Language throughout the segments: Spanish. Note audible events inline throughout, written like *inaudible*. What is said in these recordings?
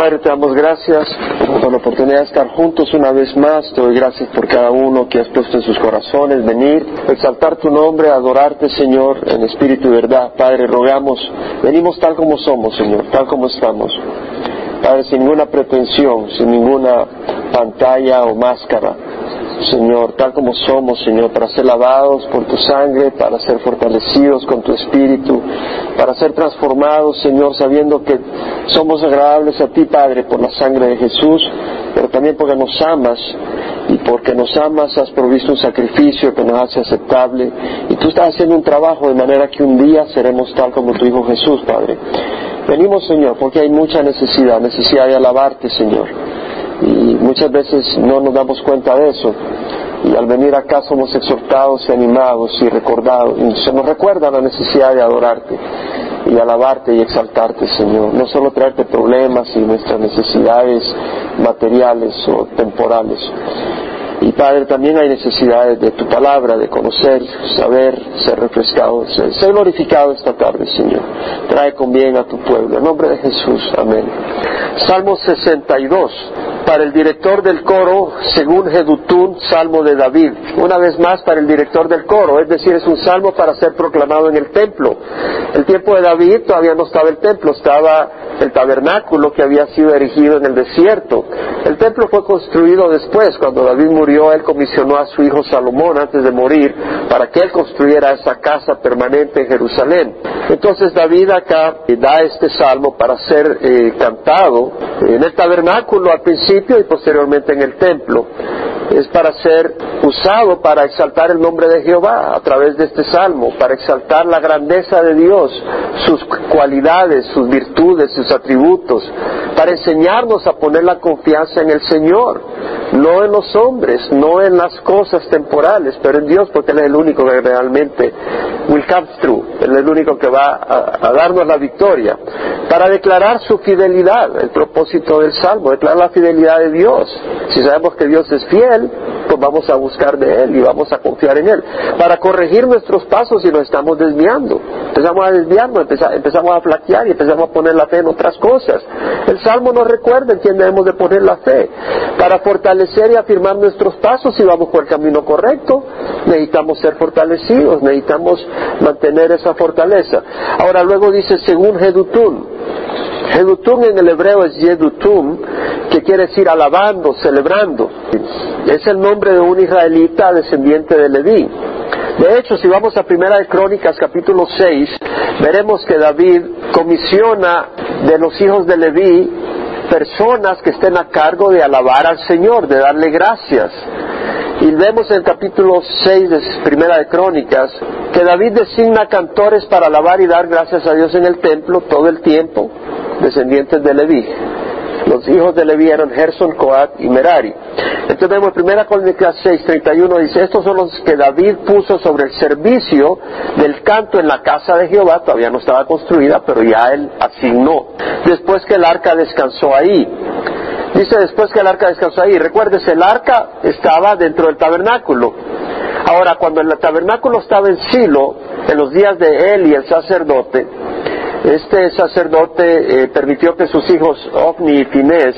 Padre, te damos gracias por la oportunidad de estar juntos una vez más. Te doy gracias por cada uno que has puesto en sus corazones venir, exaltar tu nombre, adorarte, Señor, en espíritu y verdad. Padre, rogamos, venimos tal como somos, Señor, tal como estamos. Padre, sin ninguna pretensión, sin ninguna pantalla o máscara. Señor, tal como somos, Señor, para ser lavados por tu sangre, para ser fortalecidos con tu espíritu, para ser transformados, Señor, sabiendo que somos agradables a ti, Padre, por la sangre de Jesús, pero también porque nos amas y porque nos amas has provisto un sacrificio que nos hace aceptable y tú estás haciendo un trabajo de manera que un día seremos tal como tu Hijo Jesús, Padre. Venimos, Señor, porque hay mucha necesidad, necesidad de alabarte, Señor y muchas veces no nos damos cuenta de eso. Y al venir acá somos exhortados y animados y recordados. Y se nos recuerda la necesidad de adorarte y alabarte y exaltarte, Señor. No solo traerte problemas y nuestras necesidades materiales o temporales. Y Padre, también hay necesidades de tu palabra, de conocer, saber, ser refrescado, ser, ser, glorificado esta tarde, Señor. Trae con bien a tu pueblo. En nombre de Jesús. Amén. Salmo 62 para el director del coro, según Jedutún, salmo de David. Una vez más para el director del coro, es decir, es un salmo para ser proclamado en el templo. El tiempo de David todavía no estaba el templo, estaba el tabernáculo que había sido erigido en el desierto. El templo fue construido después, cuando David murió, él comisionó a su hijo Salomón antes de morir para que él construyera esa casa permanente en Jerusalén. Entonces David acá da este salmo para ser eh, cantado en el tabernáculo al principio y posteriormente en el templo. Es para ser usado para exaltar el nombre de Jehová a través de este salmo, para exaltar la grandeza de Dios, sus cualidades, sus virtudes, sus atributos, para enseñarnos a poner la confianza en el Señor, no en los hombres, no en las cosas temporales, pero en Dios, porque Él es el único que realmente will come through, Él es el único que va a, a darnos la victoria, para declarar su fidelidad, el propósito del salmo, declarar la fidelidad de Dios. Si sabemos que Dios es fiel, pues vamos a buscar de Él y vamos a confiar en Él. Para corregir nuestros pasos si nos estamos desviando. Empezamos a desviarnos, empezamos a flaquear y empezamos a poner la fe en otras cosas. El Salmo nos recuerda en quién debemos de poner la fe. Para fortalecer y afirmar nuestros pasos si vamos por el camino correcto, necesitamos ser fortalecidos, necesitamos mantener esa fortaleza. Ahora luego dice, según Jedutún, Jedutum en el hebreo es Yedutum, que quiere decir alabando, celebrando. Es el nombre de un israelita descendiente de Leví. De hecho, si vamos a Primera de Crónicas capítulo 6, veremos que David comisiona de los hijos de Leví personas que estén a cargo de alabar al Señor, de darle gracias. Y vemos en el capítulo 6 de Primera de Crónicas que David designa cantores para alabar y dar gracias a Dios en el templo todo el tiempo descendientes de Leví. Los hijos de Leví eran Gerson, Coat y Merari. Entonces vemos en 1 Crónicas 6, 31 dice, estos son los que David puso sobre el servicio del canto en la casa de Jehová, todavía no estaba construida, pero ya él asignó. Después que el arca descansó ahí. Dice después que el arca descansó ahí. Recuérdese, el arca estaba dentro del tabernáculo. Ahora, cuando el tabernáculo estaba en Silo, en los días de él y el sacerdote, este sacerdote eh, permitió que sus hijos Ofni y Finés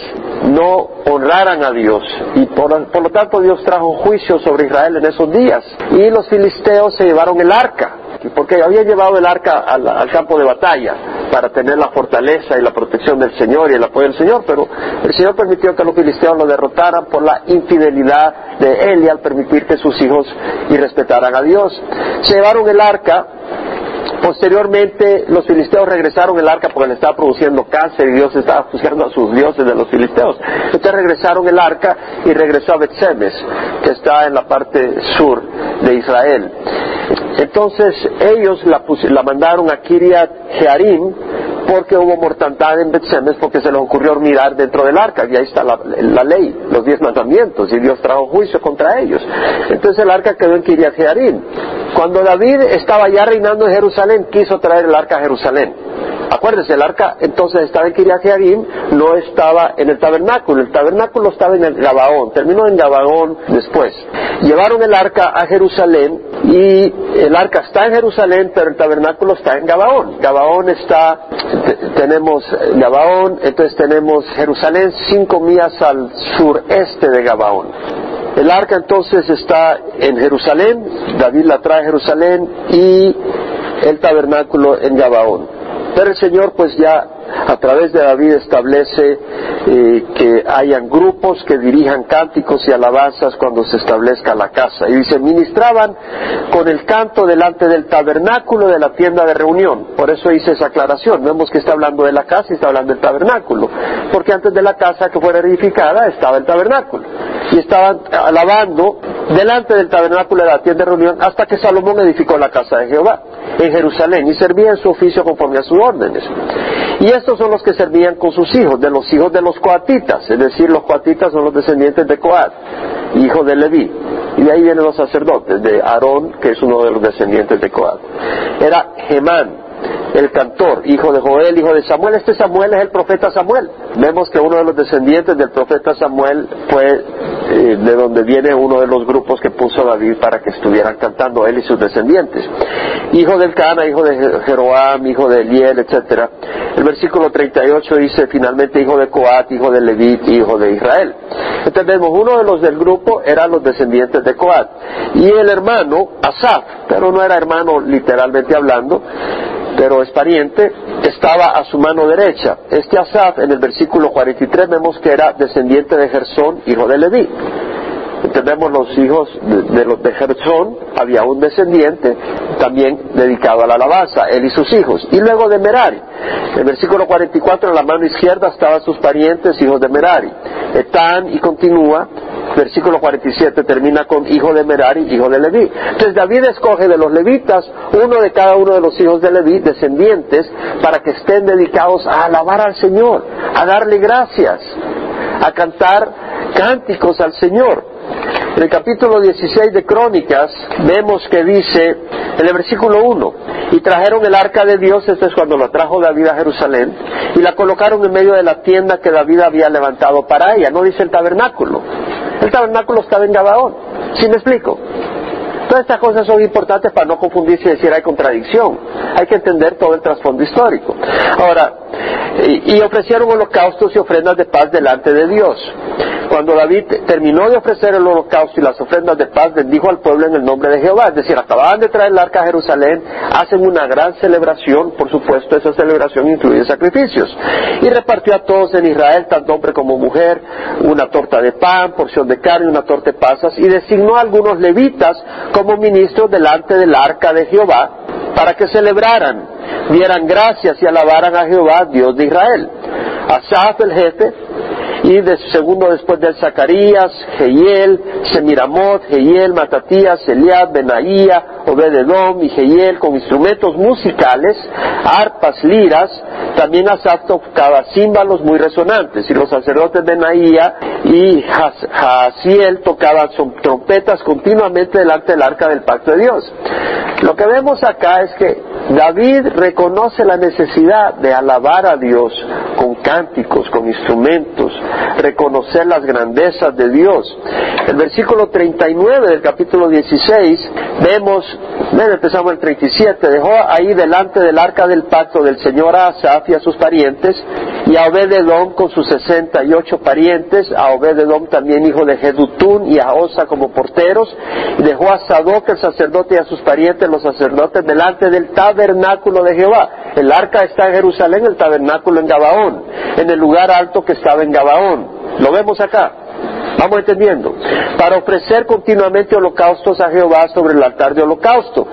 no honraran a Dios. Y por, lo tanto Dios trajo juicio sobre Israel en esos días. Y los filisteos se llevaron el arca porque habían llevado el arca al, campo de batalla para tener la fortaleza y la protección del Señor y el apoyo del Señor, pero el Señor permitió que los filisteos lo derrotaran por la infidelidad de él al permitir que sus hijos y respetaran a Dios. Se llevaron el arca Posteriormente, los filisteos regresaron el arca porque le estaba produciendo cáncer y Dios estaba juzgando a sus dioses de los filisteos. Entonces regresaron el arca y regresó a Betsemes, que está en la parte sur de Israel. Entonces ellos la, mandaron a Kiriat Jearim porque hubo mortandad en Betsemes porque se les ocurrió mirar dentro del arca y ahí está la, la, ley, los diez mandamientos y Dios trajo juicio contra ellos. Entonces el arca quedó en Kiriat Jearim. Cuando David estaba ya reinando en Jerusalén, quiso traer el arca a Jerusalén Acuérdense, el arca entonces estaba en Kiriat Jearim, no estaba en el tabernáculo. El tabernáculo estaba en el Gabaón, terminó en Gabaón después. Llevaron el arca a Jerusalén y el arca está en Jerusalén, pero el tabernáculo está en Gabaón. Gabaón está, tenemos Gabaón, entonces tenemos Jerusalén cinco millas al sureste de Gabaón. El arca entonces está en Jerusalén, David la trae a Jerusalén y el tabernáculo en Gabaón. Pero el Señor pues ya a través de David establece eh, que hayan grupos que dirijan cánticos y alabanzas cuando se establezca la casa. Y dice, ministraban con el canto delante del tabernáculo de la tienda de reunión. Por eso hice esa aclaración. Vemos que está hablando de la casa y está hablando del tabernáculo. Porque antes de la casa que fuera edificada estaba el tabernáculo. Y estaban alabando delante del tabernáculo de la tienda de reunión hasta que Salomón edificó la casa de Jehová en Jerusalén y servía en su oficio conforme a sus órdenes. Y estos son los que servían con sus hijos, de los hijos de los coatitas, es decir, los coatitas son los descendientes de Coat, hijo de Leví. Y de ahí vienen los sacerdotes, de Aarón, que es uno de los descendientes de Coat. Era Gemán, el cantor, hijo de Joel, hijo de Samuel. Este Samuel es el profeta Samuel. Vemos que uno de los descendientes del profeta Samuel fue eh, de donde viene uno de los grupos que puso David para que estuvieran cantando él y sus descendientes. Hijo del Cana, hijo de Jeroam, hijo de Eliel, etcétera. El versículo 38 dice finalmente hijo de Coat, hijo de Levit, hijo de Israel. Entendemos, uno de los del grupo eran los descendientes de Coat y el hermano Asaf, pero no era hermano literalmente hablando, pero es pariente, estaba a su mano derecha. Este Asaf, en el versículo 43, vemos que era descendiente de Gersón, hijo de Leví. Entendemos los hijos de, los de Gersón, había un descendiente también dedicado a la alabanza, él y sus hijos. Y luego de Merari. En el versículo 44, en la mano izquierda estaban sus parientes, hijos de Merari. Etán, y continúa, versículo 47 termina con hijo de Merari, hijo de Leví. Entonces David escoge de los levitas uno de cada uno de los hijos de Leví, descendientes, para que estén dedicados a alabar al Señor, a darle gracias, a cantar cánticos al Señor. En el capítulo 16 de Crónicas vemos que dice, en el versículo 1, y trajeron el arca de Dios, esto es cuando la trajo David a Jerusalén, y la colocaron en medio de la tienda que David había levantado para ella, no dice el tabernáculo. El tabernáculo estaba en Gabaón. ¿Sí me explico? Todas estas cosas son importantes para no confundirse y decir hay contradicción. Hay que entender todo el trasfondo histórico. Ahora, y, ofrecieron holocaustos y ofrendas de paz delante de Dios. Cuando David terminó de ofrecer el holocausto y las ofrendas de paz, bendijo al pueblo en el nombre de Jehová. Es decir, acababan de traer el arca a Jerusalén, hacen una gran celebración, por supuesto, esa celebración incluye sacrificios. Y repartió a todos en Israel, tanto hombre como mujer, una torta de pan, porción de carne, una torta de pasas, y designó a algunos levitas como ministros delante del arca de Jehová, para que celebraran, dieran gracias y alabaran a Jehová, Dios de Israel. Asaf, el jefe, y de segundo después de Zacarías, Jehiel, Semiramot, Jehiel, Matatías, Eliab, Benaía, Obededom y Jehiel con instrumentos musicales, arpas, liras, también Asaf tocaba címbalos muy resonantes y los sacerdotes Benaía y Jaasiel tocaban trompetas continuamente delante del arca del pacto de Dios. Lo que vemos acá es que David reconoce la necesidad de alabar a Dios con cánticos, con instrumentos, reconocer las grandezas de Dios. El versículo 39 del capítulo 16 vemos, ven, empezamos el 37, dejó ahí delante del arca del pacto del Señor a Asaf y a sus parientes, y a Obededom con sus 68 parientes, a Obededom también hijo de Jedutún y a Osa como porteros, y dejó a Sadoc el sacerdote y a sus parientes, los sacerdotes, delante del tabernáculo de Jehová. El arca está en Jerusalén, el tabernáculo en Gabaón, en el lugar alto que estaba en Gabaón. Lo vemos acá. Vamos entendiendo. Para ofrecer continuamente holocaustos a Jehová sobre el altar de holocausto.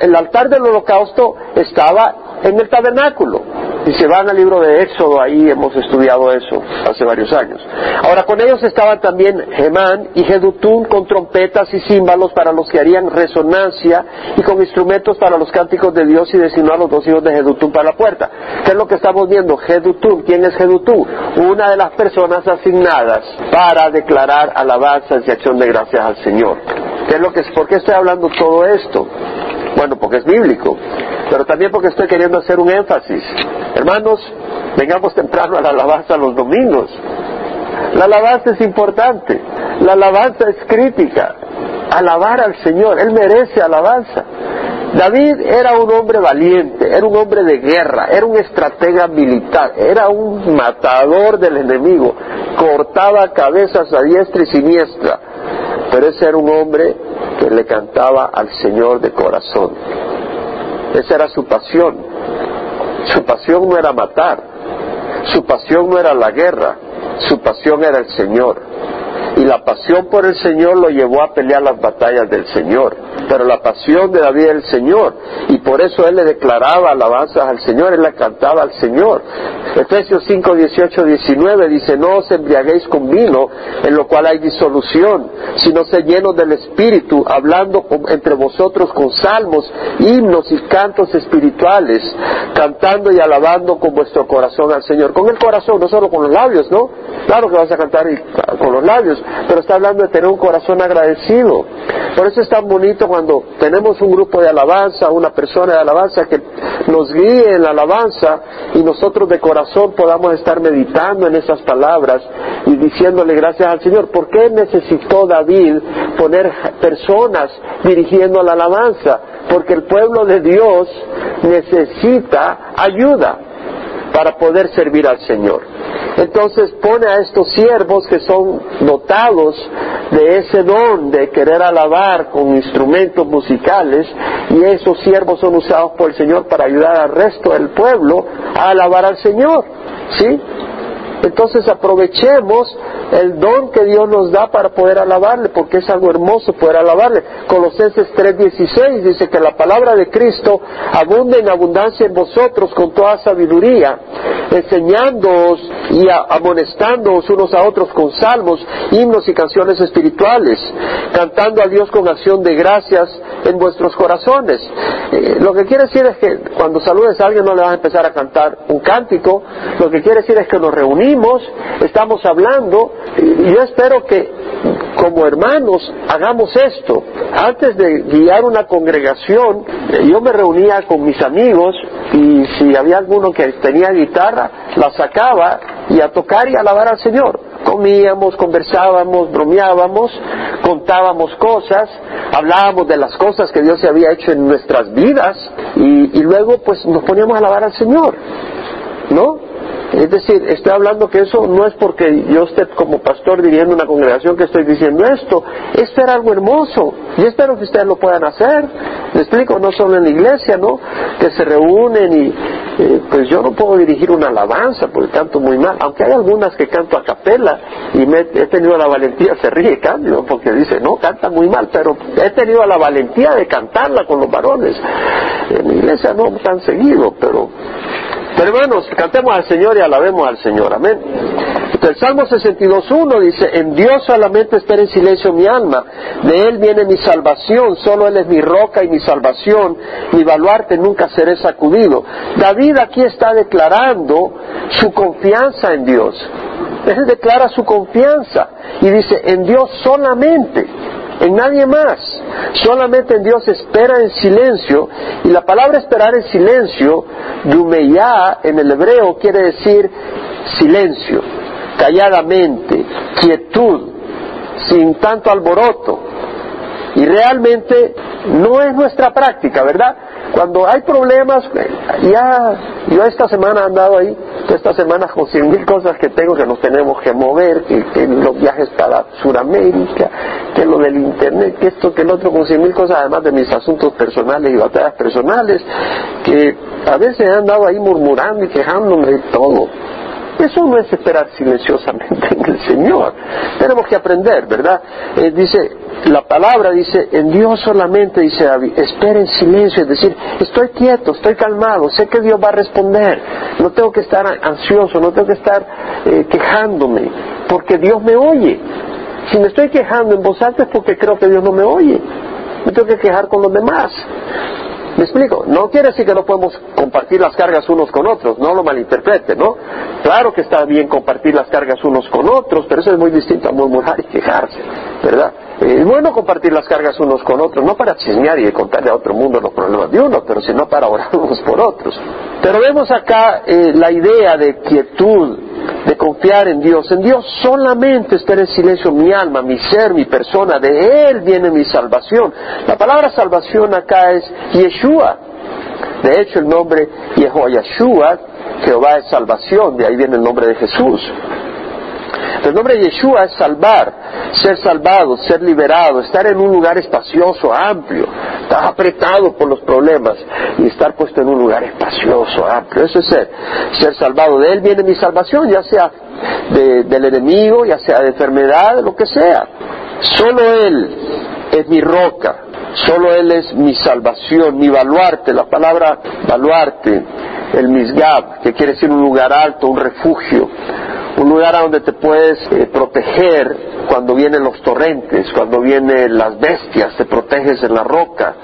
El, altar del holocausto estaba en el tabernáculo. Y se van al libro de Éxodo, ahí hemos estudiado eso hace varios años. Ahora, con ellos estaban también Gemán y Jedutún con trompetas y címbalos para los que harían resonancia y con instrumentos para los cánticos de Dios y designó a los dos hijos de Jedutún para la puerta. ¿Qué es lo que estamos viendo? Jedutún, ¿quién es Jedutún? Una de las personas asignadas para declarar alabanzas y acción de gracias al Señor. ¿Qué es lo que, ¿Por qué estoy hablando todo esto? Bueno, porque es bíblico, pero también porque estoy queriendo hacer un énfasis. Hermanos, vengamos temprano a la alabanza los domingos. La alabanza es importante, la alabanza es crítica. Alabar al Señor, Él merece alabanza. David era un hombre valiente, era un hombre de guerra, era un estratega militar, era un matador del enemigo, cortaba cabezas a diestra y siniestra, pero ese era un hombre que le cantaba al Señor de corazón. Esa era su pasión. Su pasión no era matar, su pasión no era la guerra, su pasión era el Señor. Y la pasión por el Señor lo llevó a pelear las batallas del Señor pero la pasión de David era el Señor, y por eso él le declaraba alabanzas al Señor, él le cantaba al Señor. Efesios 5, 18, 19 dice, no os embriaguéis con vino, en lo cual hay disolución, sino se llenos del Espíritu, hablando entre vosotros con salmos, himnos y cantos espirituales, cantando y alabando con vuestro corazón al Señor. Con el corazón, no solo con los labios, ¿no? Claro que vas a cantar con los labios, pero está hablando de tener un corazón agradecido. Por eso es tan bonito cuando tenemos un grupo de alabanza, una persona de alabanza que nos guíe en la alabanza y nosotros de corazón podamos estar meditando en esas palabras y diciéndole gracias al Señor. ¿Por qué necesitó David poner personas dirigiendo la alabanza? Porque el pueblo de Dios necesita ayuda para poder servir al Señor. Entonces pone a estos siervos que son dotados de ese don de querer alabar con instrumentos musicales y esos siervos son usados por el Señor para ayudar al resto del pueblo a alabar al Señor. ¿Sí? Entonces aprovechemos el don que Dios nos da para poder alabarle, porque es algo hermoso poder alabarle. Colosenses 3:16 dice que la palabra de Cristo abunda en abundancia en vosotros con toda sabiduría, enseñándoos y amonestándoos unos a otros con salmos, himnos y canciones espirituales, cantando a Dios con acción de gracias en vuestros corazones. Eh, lo que quiere decir es que cuando saludes a alguien no le vas a empezar a cantar un cántico, lo que quiere decir es que nos reunimos, estamos hablando, yo espero que como hermanos hagamos esto. Antes de guiar una congregación, eh, yo me reunía con mis amigos y si había alguno que tenía guitarra, la sacaba y a tocar y alabar al Señor. Comíamos, conversábamos, bromeábamos, contábamos cosas, hablábamos de las cosas que Dios se había hecho en nuestras vidas y, y luego pues nos poníamos a alabar al Señor. ¿No? Es decir, estoy hablando que eso no es porque yo esté como pastor dirigiendo una congregación que estoy diciendo esto. Esto era algo hermoso. Y espero que ustedes lo puedan hacer. Me explico, no solo en la iglesia, ¿no? Que se reúnen y eh, pues yo no puedo dirigir una alabanza porque canto muy mal. Aunque hay algunas que canto a capela y he tenido la valentía, se ríe Cándido porque dice, no, canta muy mal, pero he tenido la valentía de cantarla con los varones. En la iglesia no tan seguido, pero hermanos, cantemos al Señor y alabemos al Señor. Amén. El Salmo 62.1 dice, en Dios solamente espera en silencio mi alma, de Él viene mi salvación, solo Él es mi roca y mi salvación, mi baluarte nunca seré sacudido. David aquí está declarando su confianza en Dios. Él declara su confianza y dice, en Dios solamente en nadie más. Solamente en Dios espera en silencio. Y la palabra esperar en silencio, yumeya en el hebreo quiere decir silencio, calladamente, quietud, sin tanto alboroto. Y realmente no es nuestra práctica, ¿verdad? Cuando hay problemas, ya, yo esta semana he andado ahí, esta semana con cien mil cosas que tengo que nos tenemos que mover, que, los viajes para Sudamérica, que lo del internet, que esto, que el otro, con cien mil cosas, además de mis asuntos personales y batallas personales, que a veces he andado ahí murmurando y quejándome de todo. Eso no es esperar silenciosamente *laughs* en el Señor. Tenemos que aprender, ¿verdad? Eh, dice, la palabra dice, en Dios solamente, dice David, espera en silencio, es decir, estoy quieto, estoy calmado, sé que Dios va a responder, no tengo que estar ansioso, no tengo que estar eh, quejándome, porque Dios me oye. Si me estoy quejando en voz alta es porque creo que Dios no me oye. Me tengo que quejar con los demás. ¿Me explico? No quiere decir que no podemos compartir las cargas unos con otros, no lo malinterprete, ¿no? Claro que está bien compartir las cargas unos con otros, pero eso es muy distinto a murmurar y quejarse, ¿verdad? Es bueno compartir las cargas unos con otros, no para chismear y contarle a otro mundo los problemas de uno, pero sino para orar *laughs* unos por otros. Pero vemos acá eh, la idea de quietud, de confiar en Dios. En Dios solamente espera en silencio mi alma, mi ser, mi persona. De Él viene mi salvación. La palabra salvación acá es Yeshua. De hecho, el nombre Yeshua, Jehová es salvación, de ahí viene el nombre de Jesús. El nombre de Yeshua es salvar, ser salvado, ser liberado, estar en un lugar espacioso, amplio, estar apretado por los problemas y estar puesto en un lugar espacioso, amplio. Eso es ser, ser salvado. De Él viene mi salvación, ya sea del enemigo, ya sea de enfermedad, lo que sea. Solo Él es mi roca, solo Él es mi salvación, mi baluarte. La palabra baluarte, el misgab, que quiere decir un lugar alto, un refugio un lugar a donde te puedes eh, proteger cuando vienen los torrentes, cuando vienen las bestias, te proteges en la roca.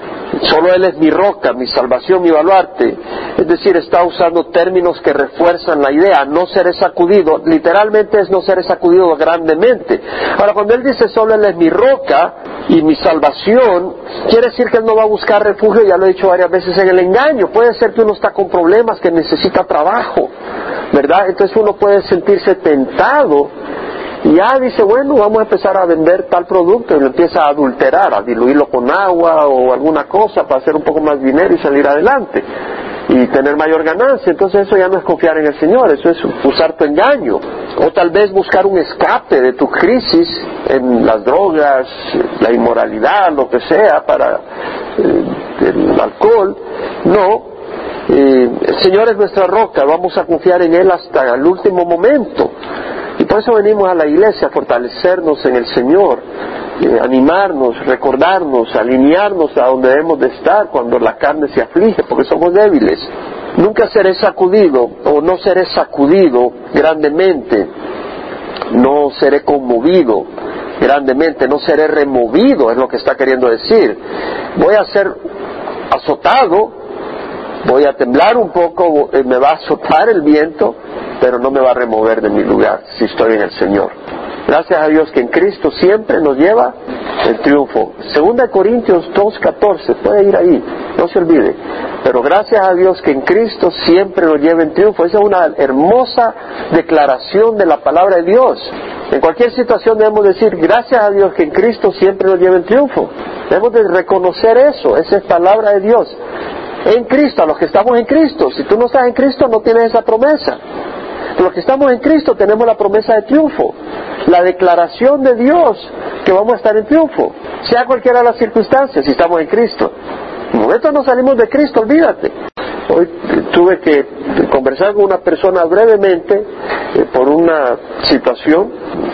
Solo Él es mi roca, mi salvación, mi baluarte. Es decir, está usando términos que refuerzan la idea, no seré sacudido, literalmente es no seré sacudido grandemente. Ahora, cuando Él dice solo Él es mi roca y mi salvación, quiere decir que Él no va a buscar refugio, ya lo he dicho varias veces, en el engaño. Puede ser que uno está con problemas, que necesita trabajo, ¿verdad? Entonces uno puede sentirse tentado ya dice, bueno, vamos a empezar a vender tal producto y lo empieza a adulterar, a diluirlo con agua o alguna cosa para hacer un poco más dinero y salir adelante y tener mayor ganancia. Entonces eso ya no es confiar en el Señor, eso es usar tu engaño. O tal vez buscar un escape de tu crisis en las drogas, la inmoralidad, lo que sea, para eh, el alcohol. No, eh, el Señor es nuestra roca, vamos a confiar en Él hasta el último momento. Por eso venimos a la iglesia a fortalecernos en el Señor, eh, animarnos, recordarnos, alinearnos a donde debemos de estar cuando la carne se aflige, porque somos débiles. Nunca seré sacudido o no seré sacudido grandemente, no seré conmovido grandemente, no seré removido, es lo que está queriendo decir. Voy a ser azotado, voy a temblar un poco, eh, me va a azotar el viento, pero no me va a remover de mi lugar si estoy en el Señor. Gracias a Dios que en Cristo siempre nos lleva el triunfo. Segunda Corintios 2.14, puede ir ahí, no se olvide. Pero gracias a Dios que en Cristo siempre nos lleva en triunfo. Esa es una hermosa declaración de la palabra de Dios. En cualquier situación debemos decir, gracias a Dios que en Cristo siempre nos lleva en triunfo. Debemos de reconocer eso, esa es palabra de Dios. En Cristo, a los que estamos en Cristo. Si tú no estás en Cristo, no tienes esa promesa. Los que estamos en Cristo tenemos la promesa de triunfo, la declaración de Dios que vamos a estar en triunfo, sea cualquiera las circunstancias, si estamos en Cristo. En momento no salimos de Cristo, olvídate. Hoy tuve que conversar con una persona brevemente eh, por una situación,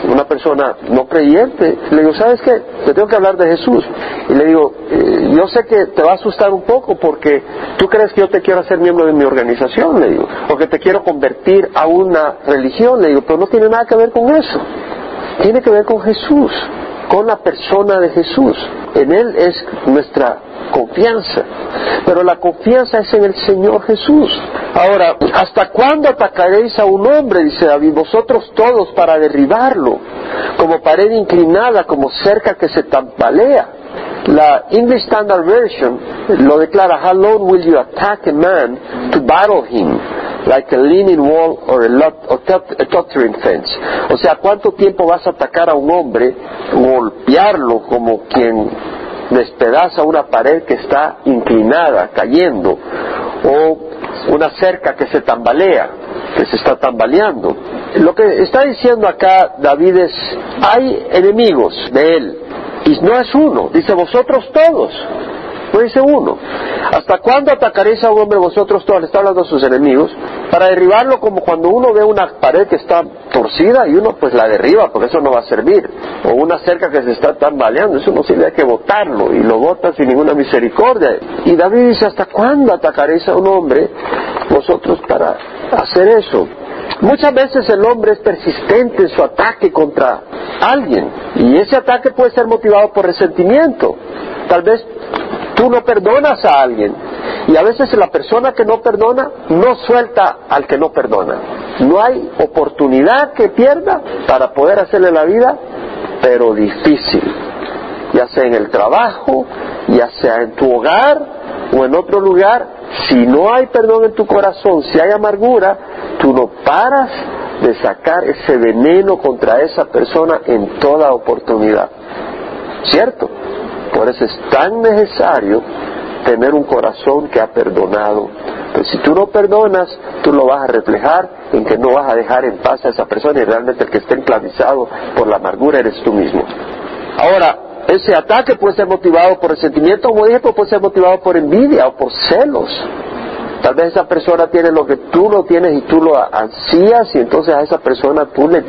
una persona no creyente. Le digo, ¿sabes qué? Te tengo que hablar de Jesús. Y le digo, eh, yo sé que te va a asustar un poco porque tú crees que yo te quiero hacer miembro de mi organización, le digo, o que te quiero convertir a una religión, le digo, pero no tiene nada que ver con eso. Tiene que ver con Jesús, con la persona de Jesús. En Él es nuestra confianza. Pero la confianza es en el Señor Jesús. Ahora, ¿hasta cuándo atacaréis a un hombre? Dice David, vosotros todos para derribarlo, como pared inclinada, como cerca que se tambalea. La English Standard Version lo declara, How long will you attack a man to battle him? Like a leaning wall or a, lot, a tottering fence. O sea, ¿cuánto tiempo vas a atacar a un hombre, golpearlo como quien despedaza una pared que está inclinada, cayendo, o una cerca que se tambalea, que se está tambaleando. Lo que está diciendo acá David es, hay enemigos de él, y no es uno, dice vosotros todos, dice uno. ¿Hasta cuándo atacaréis a un hombre vosotros todos? Le está hablando a sus enemigos. Para derribarlo como cuando uno ve una pared que está torcida y uno pues la derriba porque eso no va a servir. O una cerca que se está tambaleando, eso no sirve, hay que botarlo y lo bota sin ninguna misericordia. Y David dice, ¿hasta cuándo atacaréis a un hombre vosotros para hacer eso? Muchas veces el hombre es persistente en su ataque contra alguien y ese ataque puede ser motivado por resentimiento. Tal vez tú no perdonas a alguien Y a veces la persona que no perdona no suelta al que no perdona. No hay oportunidad que pierda para poder hacerle la vida, pero difícil. Ya sea en el trabajo, ya sea en tu hogar o en otro lugar, si no hay perdón en tu corazón, si hay amargura, tú no paras de sacar ese veneno contra esa persona en toda oportunidad. ¿Cierto? Por eso es tan necesario tener un corazón que ha perdonado. Pues si tú no perdonas, tú lo vas a reflejar en que no vas a dejar en paz a esa persona y realmente el que está enclavizado por la amargura eres tú mismo. Ahora, ese ataque puede ser motivado por resentimiento, como dije, puede ser motivado por envidia o por celos. Tal vez esa persona tiene lo que tú no tienes y tú lo ansías y entonces a esa persona tú le,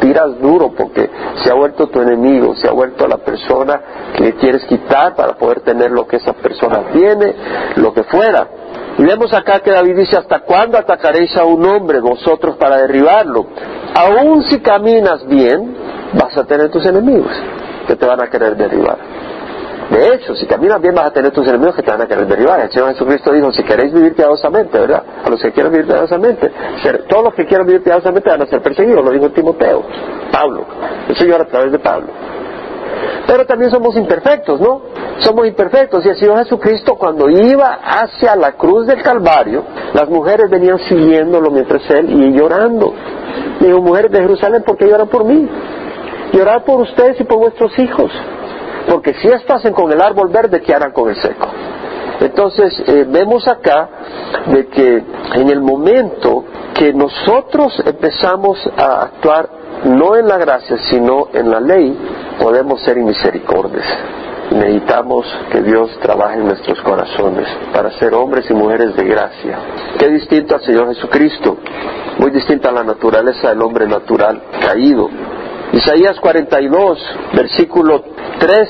tiras duro porque se ha vuelto tu enemigo, se ha vuelto la persona que quieres quitar para poder tener lo que esa persona tiene, lo que fuera. Y vemos acá que David dice, ¿hasta cuándo atacaréis a un hombre vosotros para derribarlo? Aún si caminas bien, vas a tener tus enemigos que te van a querer derribar. De hecho, si caminas bien vas a tener tus enemigos que te van a querer derribar. El Señor Jesucristo dijo, si queréis vivir piadosamente, ¿verdad? A los que quieren vivir piadosamente, todos los que quieran vivir piadosamente van a ser perseguidos, lo dijo Timoteo, Pablo, el Señor a través de Pablo. Pero también somos imperfectos, ¿no? Somos imperfectos. Y el Señor Jesucristo cuando iba hacia la cruz del Calvario, las mujeres venían siguiéndolo mientras él y llorando. Digo, mujeres de Jerusalén, ¿por qué lloran por mí? Llorar por ustedes y por vuestros hijos porque si hacen con el árbol verde, ¿qué harán con el seco? Entonces, eh, vemos acá de que en el momento que nosotros empezamos a actuar no en la gracia, sino en la ley, podemos ser inmisericordes. Necesitamos que Dios trabaje en nuestros corazones para ser hombres y mujeres de gracia. Qué distinto al Señor Jesucristo, muy distinta a la naturaleza del hombre natural caído. Isaías 42, versículo 3,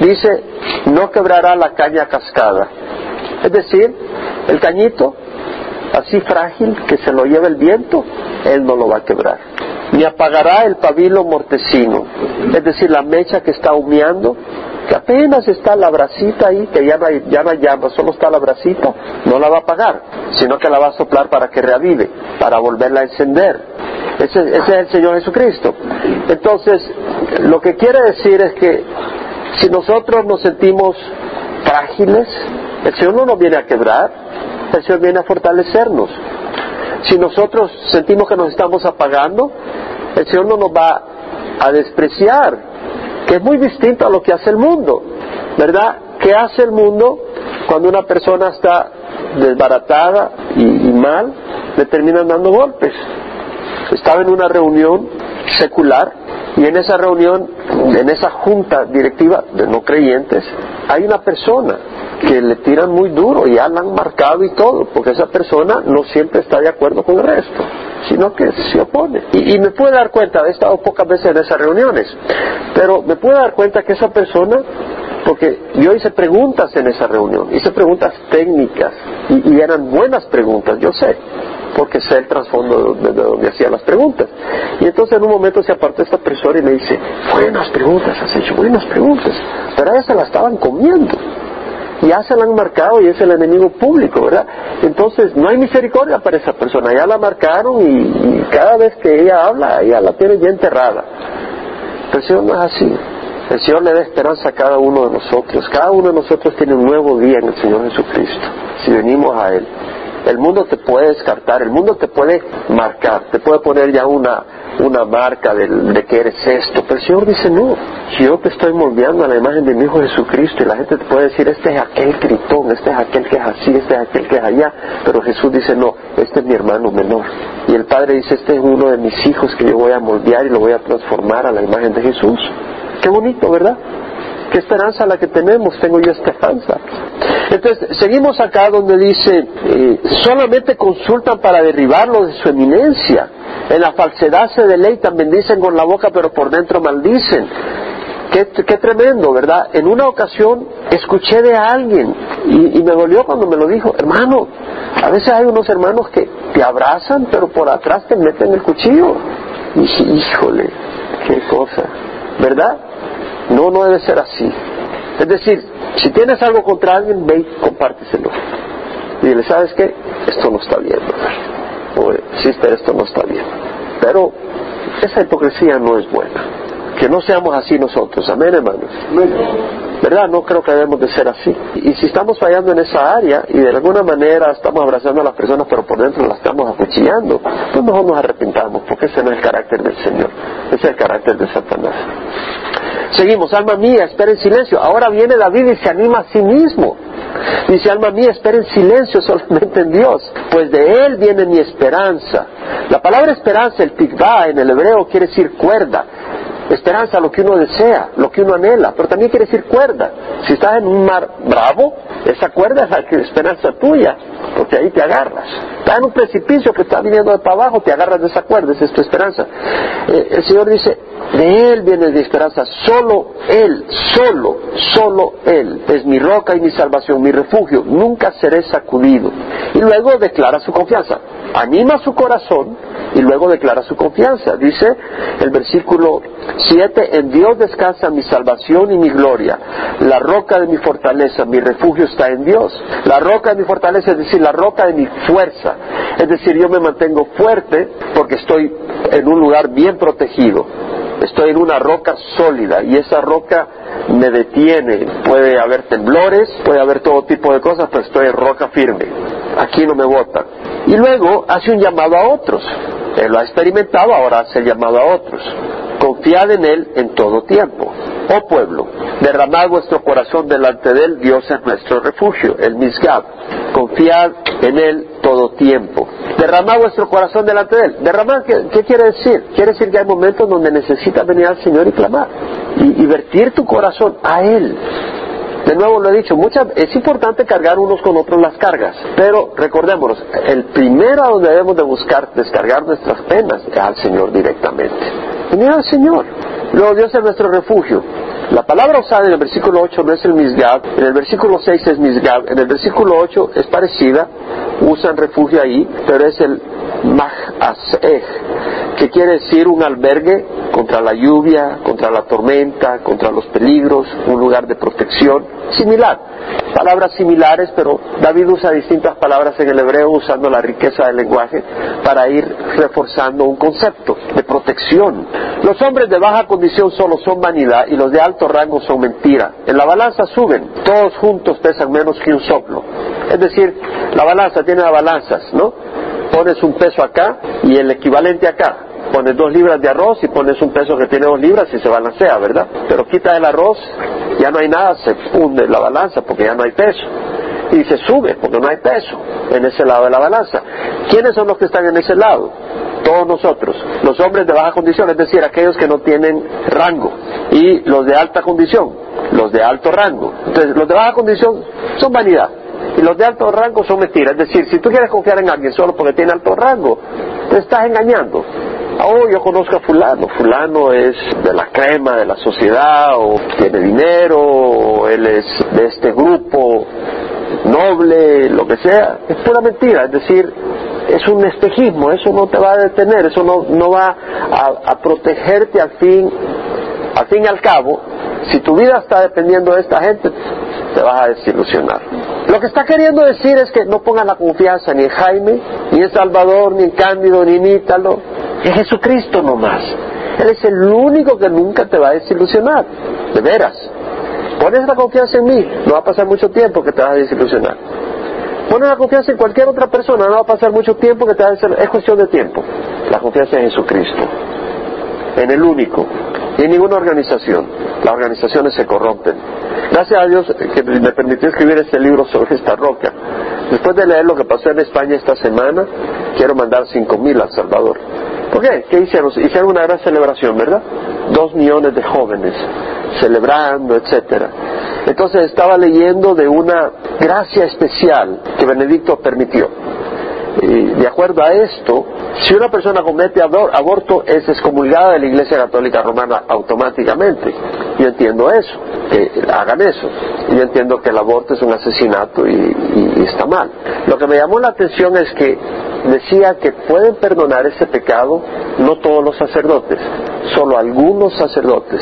dice, no quebrará la caña cascada. Es decir, el cañito, así frágil que se lo lleva el viento, él no lo va a quebrar. Ni apagará el pabilo mortecino, es decir, la mecha que está humeando, que apenas está la bracita ahí, que ya no, ya no llama, solo está la bracita, no la va a apagar, sino que la va a soplar para que reavive, para volverla a encender. Ese, es el Señor Jesucristo. Entonces, lo que quiere decir es que si nosotros nos sentimos frágiles, el Señor no nos viene a quebrar, el Señor viene a fortalecernos. Si nosotros sentimos que nos estamos apagando, el Señor no nos va a despreciar, que es muy distinto a lo que hace el mundo, ¿verdad? ¿Qué hace el mundo cuando una persona está desbaratada y, y mal? Le terminan dando golpes estaba en una reunión secular y en esa reunión, en esa junta directiva de no creyentes, hay una persona que le tiran muy duro, ya la han marcado y todo, porque esa persona no siempre está de acuerdo con el resto, sino que se opone. Y, me puedo dar cuenta, he estado pocas veces en esas reuniones, pero me puedo dar cuenta que esa persona porque yo hice preguntas en esa reunión, hice preguntas técnicas y, eran buenas preguntas, yo sé, porque sé el trasfondo de, donde hacía las preguntas. Y entonces en un momento se apartó esta persona y me dice, buenas preguntas, has hecho buenas preguntas, pero a ella se la estaban comiendo. Ya se la han marcado y es el enemigo público, ¿verdad? Entonces no hay misericordia para esa persona, ya la marcaron y, cada vez que ella habla, ella la tiene ya enterrada. Pero el Señor no es así. El Señor le da esperanza a cada uno de nosotros. Cada uno de nosotros tiene un nuevo día en el Señor Jesucristo, si venimos a Él. El mundo te puede descartar, el mundo te puede marcar, te puede poner ya una, una marca de, de que eres esto. Pero el Señor dice, no, yo te estoy moldeando a la imagen de mi Hijo Jesucristo y la gente te puede decir, este es aquel gritón, este es aquel que es así, este es aquel que es allá. Pero Jesús dice, no, este es mi hermano menor. Y el Padre dice, este es uno de mis hijos que yo voy a moldear y lo voy a transformar a la imagen de Jesús. Qué bonito, ¿verdad? Qué esperanza la que tenemos, tengo yo esperanza. Entonces, seguimos acá donde dice, eh, solamente consultan para derribarlo de su eminencia. En la falsedad se deleitan, bendicen con la boca, pero por dentro maldicen. Qué, tremendo, ¿verdad? En una ocasión escuché de alguien y, y, me dolió cuando me lo dijo, hermano, a veces hay unos hermanos que te abrazan, pero por atrás te meten el cuchillo. Y dije, híjole, qué cosa, ¿verdad? No, no debe ser así. Es decir, Si tienes algo contra alguien, ve y compárteselo. Y dile, ¿sabes qué? Esto no está bien, O, sister, esto no está bien. Pero esa hipocresía no es buena. Que no seamos así nosotros. Amén, hermanos. ¿Verdad? No creo que debemos de ser así. Y si estamos fallando en esa área y de alguna manera estamos abrazando a las personas pero por dentro las estamos acuchillando, pues mejor nos arrepintamos porque ese no es el carácter del Señor, ese es el carácter de Satanás. Seguimos, alma mía, espera en silencio. Ahora viene David y se anima a sí mismo. Dice, alma mía, espera en silencio solamente en Dios, pues de Él viene mi esperanza. La palabra esperanza, el tikvah en el hebreo quiere decir cuerda. Esperanza, lo que uno desea, lo que uno anhela, pero también quiere decir cuerda. Si estás en un mar bravo, esa cuerda es la esperanza tuya, porque ahí te agarras. Estás en un precipicio que está viniendo de para abajo, te agarras de esa cuerda, esa es tu esperanza. Eh, el Señor dice, de Él viene mi esperanza, solo Él, solo, solo Él es mi roca y mi salvación, mi refugio, nunca seré sacudido. Y luego declara su confianza, anima su corazón y luego declara su confianza. Dice el versículo 7, en Dios descansa mi salvación y mi gloria, la roca de mi fortaleza, mi refugio está en Dios. La roca de mi fortaleza es decir, la roca de mi fuerza. Es decir, yo me mantengo fuerte porque estoy en un lugar bien protegido. Estoy en una roca sólida y esa roca me detiene. Puede haber temblores, puede haber todo tipo de cosas, pero estoy en roca firme. Aquí no me bota. Y luego hace un llamado a otros. Él lo ha experimentado, ahora hace el llamado a otros. Confiad en Él en todo tiempo. Oh pueblo, derramad vuestro corazón delante de Él, Dios es nuestro refugio, el Misgab. Confiad en Él todo tiempo. Derramad vuestro corazón delante de Él. Derramad, ¿qué, quiere decir? Quiere decir que hay momentos donde necesitas venir al Señor y clamar. Y, y vertir tu corazón a Él. De nuevo lo he dicho, muchas, es importante cargar unos con otros las cargas, pero recordémonos, el primero a donde debemos de buscar descargar nuestras penas es al Señor directamente. Venir al Señor. Luego Dios es nuestro refugio. La palabra usada en el versículo 8 no es el misgab, en el versículo 6 es misgab, en el versículo 8 es parecida, usan refugio ahí, pero es el mahaseh, que quiere decir un albergue contra la lluvia, contra la tormenta, contra los peligros, un lugar de protección, similar. Palabras similares, pero David usa distintas palabras en el hebreo usando la riqueza del lenguaje para ir reforzando un concepto de protección. Los hombres de baja condición solo son vanidad y los de alto rango son mentira. En la balanza suben, todos juntos pesan menos que un soplo. Es decir, la balanza tiene balanzas, ¿no? Pones un peso acá y el equivalente acá pones dos libras de arroz y pones un peso que tiene dos libras y se balancea, ¿verdad? Pero quita el arroz, ya no hay nada, se funde la balanza porque ya no hay peso. Y se sube porque no hay peso en ese lado de la balanza. ¿Quiénes son los que están en ese lado? Todos nosotros. Los hombres de baja condición, es decir, aquellos que no tienen rango. Y los de alta condición, los de alto rango. Entonces, los de baja condición son vanidad. Y los de alto rango son mentiras. Es decir, si tú quieres confiar en alguien solo porque tiene alto rango, te estás engañando oh, yo conozco a fulano, fulano es de la crema de la sociedad, o tiene dinero, o él es de este grupo noble, lo que sea, es pura mentira, es decir, es un espejismo, eso no te va a detener, eso no, no va a, a protegerte al fin, al fin y al cabo, si tu vida está dependiendo de esta gente, te vas a desilusionar. Lo que está queriendo decir es que no pongan la confianza ni en Jaime, ni en Salvador, ni en Cándido, ni en Ítalo, es Jesucristo nomás. Él es el único que nunca te va a desilusionar, de veras. Pones la confianza en mí, no va a pasar mucho tiempo que te vas a desilusionar. Pones la confianza en cualquier otra persona, no va a pasar mucho tiempo que te va a desilusionar. Es cuestión de tiempo. La confianza en Jesucristo, en el único, y en ninguna organización. Las organizaciones se corrompen. Gracias a Dios que me permitió escribir este libro sobre esta roca. Después de leer lo que pasó en España esta semana, quiero mandar cinco mil al Salvador. ¿Por qué? ¿Qué hicieron? Hicieron una gran celebración, ¿verdad? Dos millones de jóvenes celebrando, etcétera. Entonces estaba leyendo de una gracia especial que Benedicto permitió. Y de acuerdo a esto, si una persona comete aborto es excomulgada de la Iglesia Católica Romana automáticamente. Yo entiendo eso, que hagan eso. Yo entiendo que el aborto es un asesinato y está mal. Lo que me llamó la atención es que decía que pueden perdonar ese pecado no todos los sacerdotes, solo algunos sacerdotes.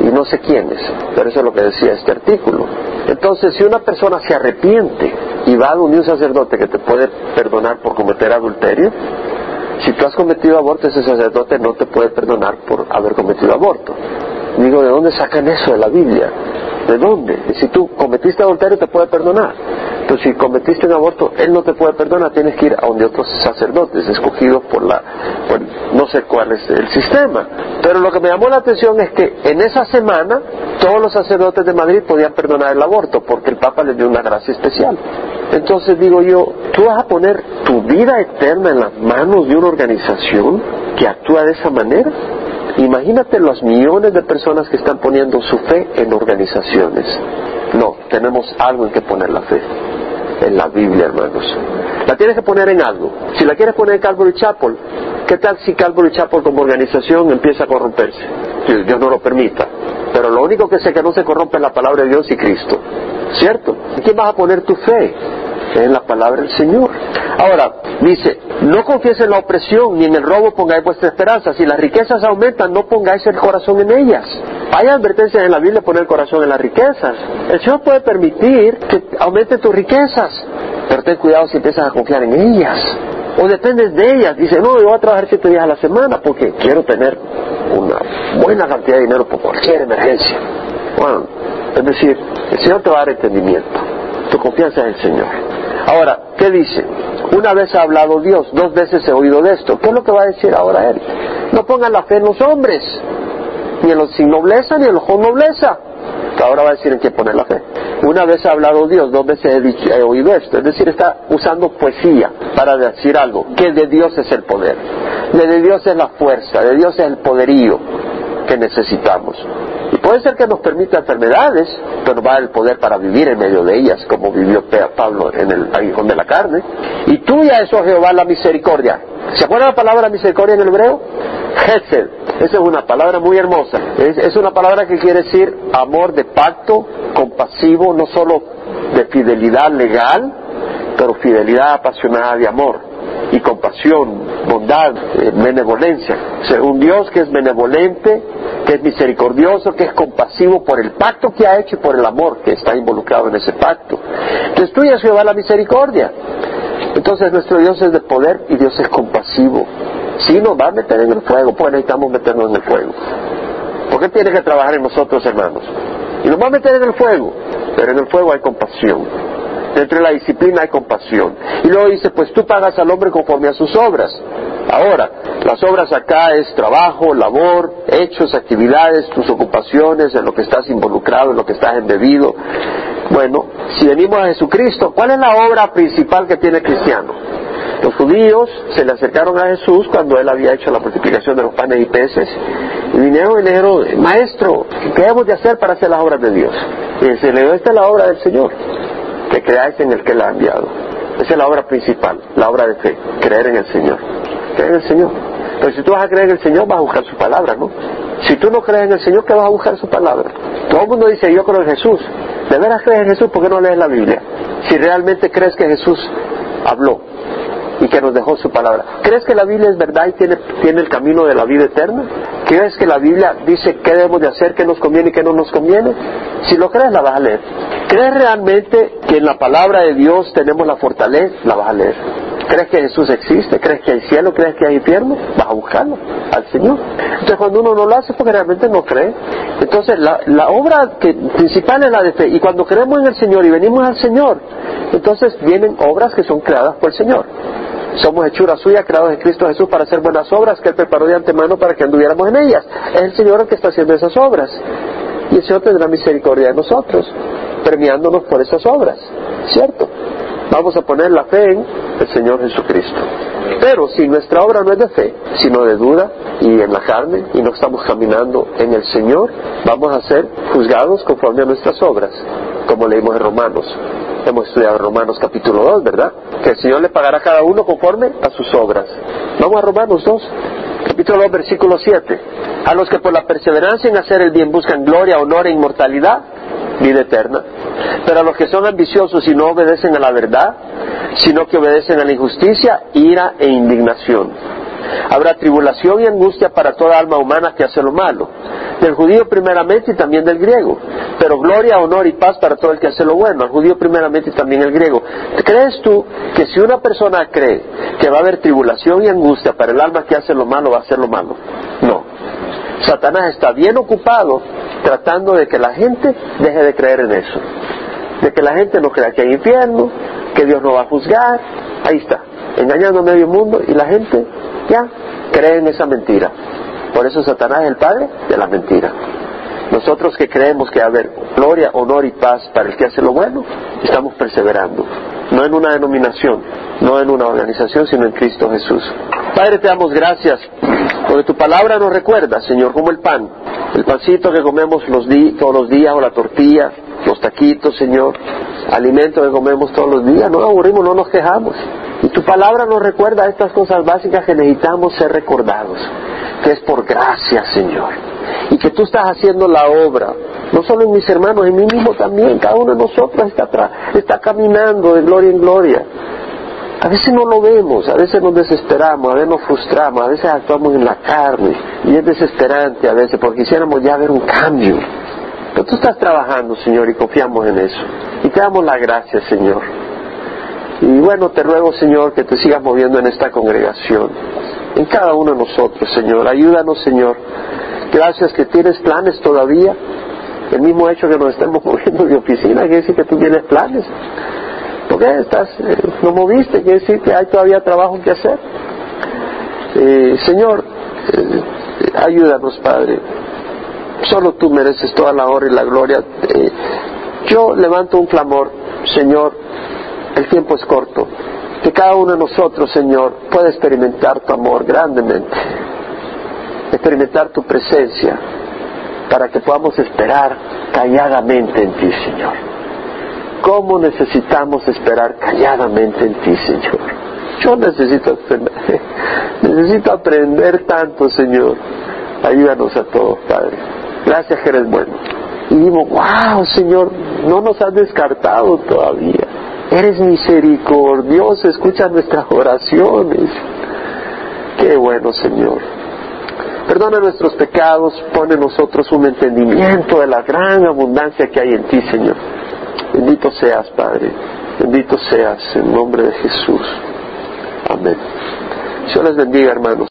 y no sé quiénes, pero eso es lo que decía este artículo. Entonces, si una persona se arrepiente y va a un sacerdote que te puede perdonar por cometer adulterio, si tú has cometido aborto, ese sacerdote no te puede perdonar por haber cometido aborto. Digo, ¿de dónde sacan eso de la Biblia? ¿De dónde? si tú cometiste adulterio, te puede perdonar. Pero si cometiste un aborto, él no te puede perdonar, tienes que ir a donde otros sacerdotes, escogidos por la, no sé cuál es el sistema. Pero lo que me llamó la atención es que en esa semana todos los sacerdotes de Madrid podían perdonar el aborto, porque el Papa les dio una gracia especial. Entonces digo yo, ¿tú vas a poner tu vida eterna en las manos de una organización que actúa de esa manera? Imagínate los millones de personas que están poniendo su fe en organizaciones. No, tenemos algo en que poner la fe. En la Biblia, hermanos. La tienes que poner en algo. Si la quieres poner en Calvary Chapel, ¿qué tal si Calvary Chapel como organización empieza a corromperse? Dios no lo permita. Pero lo único que sé que no se corrompe es la palabra de Dios y Cristo. ¿Cierto? ¿En quién vas a poner tu fe? En la palabra del Señor. Ahora, dice, no confíes en la opresión ni en el robo pongáis vuestra esperanza. Si las riquezas aumentan, no pongáis el corazón en ellas. Hay advertencias en la Biblia poner el corazón en las riquezas. El Señor puede permitir que aumenten tus riquezas, pero ten cuidado si empiezas a confiar en ellas. O dependes de ellas. Dice, no, yo voy a trabajar siete días a la semana porque quiero tener una buena cantidad de dinero por cualquier emergencia. Es decir, el Señor te va a dar entendimiento. Tu confianza en el Señor. Ahora, ¿qué dice? Una vez ha hablado Dios, dos veces he oído de esto. ¿Qué es lo que va a decir ahora Él? No pongan la fe en los hombres, ni en los sin nobleza, ni en los con nobleza. Ahora va a decir en qué poner la fe. Una vez ha hablado Dios, dos veces he, he oído esto. Es decir, está usando poesía para decir algo, que de Dios es el poder, de Dios es la fuerza, de Dios es el poderío que necesitamos. Puede ser que nos permita enfermedades, pero va el poder para vivir en medio de ellas, como vivió Pablo en el aguijón de la carne. Y tuya es, oh Jehová, la misericordia. ¿Se acuerda la palabra misericordia en el hebreo? Hesed. Esa es una palabra muy hermosa. Es, es una palabra que quiere decir amor de pacto, compasivo, no solo de fidelidad legal, pero fidelidad apasionada de amor y compasión, bondad, eh, benevolencia. un Dios que es benevolente, que es misericordioso, que es compasivo por el pacto que ha hecho y por el amor que está involucrado en ese pacto. Entonces tú ya Jehová la misericordia. Entonces nuestro Dios es de poder y Dios es compasivo. Si nos va a meter en el fuego, pues necesitamos meternos en el fuego. ¿Por qué tiene que trabajar en nosotros, hermanos? Y nos va a meter en el fuego, pero en el fuego hay compasión. Dentro de la disciplina hay compasión. Y luego dice, pues tú pagas al hombre conforme a sus obras. Ahora, las obras acá es trabajo, labor, hechos, actividades, tus ocupaciones, en lo que estás involucrado, en lo que estás embebido. Bueno, si venimos a Jesucristo, ¿cuál es la obra principal que tiene el cristiano? Los judíos se le acercaron a Jesús cuando él había hecho la multiplicación de los panes y peces y vinieron y le dijeron, maestro, ¿qué debemos de hacer para hacer las obras de Dios? Y dice, le esta es la obra del Señor que creáis en el que la ha enviado. Esa es la obra principal, la obra de fe, creer en el Señor. Creer en el Señor. Pero si tú vas a creer en el Señor, vas a buscar su palabra, ¿no? Si tú no crees en el Señor, ¿qué vas a buscar su palabra? Todo el mundo dice, yo creo en Jesús. ¿De veras crees en Jesús? ¿Por qué no lees la Biblia? Si realmente crees que Jesús habló y que nos dejó su palabra. ¿Crees que la Biblia es verdad y tiene, el camino de la vida eterna? ¿Crees que la Biblia dice qué debemos de hacer, qué nos conviene y qué no nos conviene? Si lo crees, la vas a leer. ¿Crees realmente que en la palabra de Dios tenemos la fortaleza? La vas a leer. ¿Crees que Jesús existe? ¿Crees que hay cielo? ¿Crees que hay infierno? Vas a buscarlo al Señor. Entonces cuando uno no lo hace porque realmente no cree. Entonces la, la obra principal es la de fe. Y cuando creemos en el Señor y venimos al Señor, entonces vienen obras que son creadas por el Señor. Somos hechura suya, creados en Cristo Jesús para hacer buenas obras que Él preparó de antemano para que anduviéramos en ellas. Es el Señor el que está haciendo esas obras. Y el Señor tendrá misericordia de nosotros, premiándonos por esas obras. ¿Cierto? Vamos a poner la fe en el Señor Jesucristo. Pero si nuestra obra no es de fe, sino de duda y en la carne, y no estamos caminando en el Señor, vamos a ser juzgados conforme a nuestras obras, como leímos en Romanos. Hemos estudiado Romanos capítulo 2, ¿verdad? Que el Señor le pagará a cada uno conforme a sus obras. Vamos a Romanos 2, capítulo 2, versículo 7. A los que por la perseverancia en hacer el bien buscan gloria, honor e inmortalidad, vida eterna. Pero a los que son ambiciosos y no obedecen a la verdad, sino que obedecen a la injusticia, ira e indignación. Habrá tribulación y angustia para toda alma humana que hace lo malo, del judío primeramente y también del griego. Pero gloria, honor y paz para todo el que hace lo bueno, al judío primeramente y también el griego. ¿Crees tú que si una persona cree que va a haber tribulación y angustia para el alma que hace lo malo, va a hacer lo malo? No. Satanás está bien ocupado tratando de que la gente deje de creer en eso. De que la gente no crea que hay infierno, que Dios no va a juzgar. Ahí está, engañando a medio mundo y la gente ya cree en esa mentira. Por eso Satanás es el padre de la mentira. Nosotros que creemos que a haber gloria, honor y paz para el que hace lo bueno, estamos perseverando. No en una denominación, no en una organización, sino en Cristo Jesús. Padre, te damos gracias porque tu palabra nos recuerda, Señor, como el pan, el pancito que comemos los todos los días o la tortilla, taquitos, Señor, alimento que comemos todos los días, no nos aburrimos, no nos quejamos. Y tu palabra nos recuerda estas cosas básicas que necesitamos ser recordados, que es por gracia, Señor. Y que tú estás haciendo la obra, no solo en mis hermanos, en mí mismo también, cada uno de nosotros está, está caminando de gloria en gloria. A veces no lo vemos, a veces nos desesperamos, a veces nos frustramos, a veces actuamos en la carne y es desesperante a veces porque quisiéramos ya ver un cambio. Pero tú estás trabajando, Señor, y confiamos en eso. Y te damos la gracia, Señor. Y bueno, te ruego, Señor, que te sigas moviendo en esta congregación, en cada uno de nosotros, Señor. Ayúdanos, Señor. Gracias que tienes planes todavía. El mismo hecho que nos estemos *laughs* moviendo de oficina quiere decir que tú tienes planes. ¿Por qué estás, eh, no moviste? Quiere decir que hay todavía trabajo que hacer. Eh, señor, eh, ayúdanos, Padre. Solo tú mereces toda la honra y la gloria. yo levanto un clamor, Señor, el tiempo es corto. Que cada uno de nosotros, Señor, pueda experimentar tu amor grandemente, experimentar tu presencia, para que podamos esperar calladamente en ti, Señor. ¿Cómo necesitamos esperar calladamente en ti, Señor? Yo necesito, *laughs* necesito aprender tanto, Señor. Ayúdanos a todos, Padre. Gracias que eres bueno. Y digo, wow, Señor, no nos has descartado todavía. Eres misericordioso, escucha nuestras oraciones. Qué bueno, Señor. Perdona nuestros pecados, pone en nosotros un entendimiento de la gran abundancia que hay en ti, Señor. Bendito seas, Padre. Bendito seas en nombre de Jesús. Amén. Dios les bendiga, hermanos.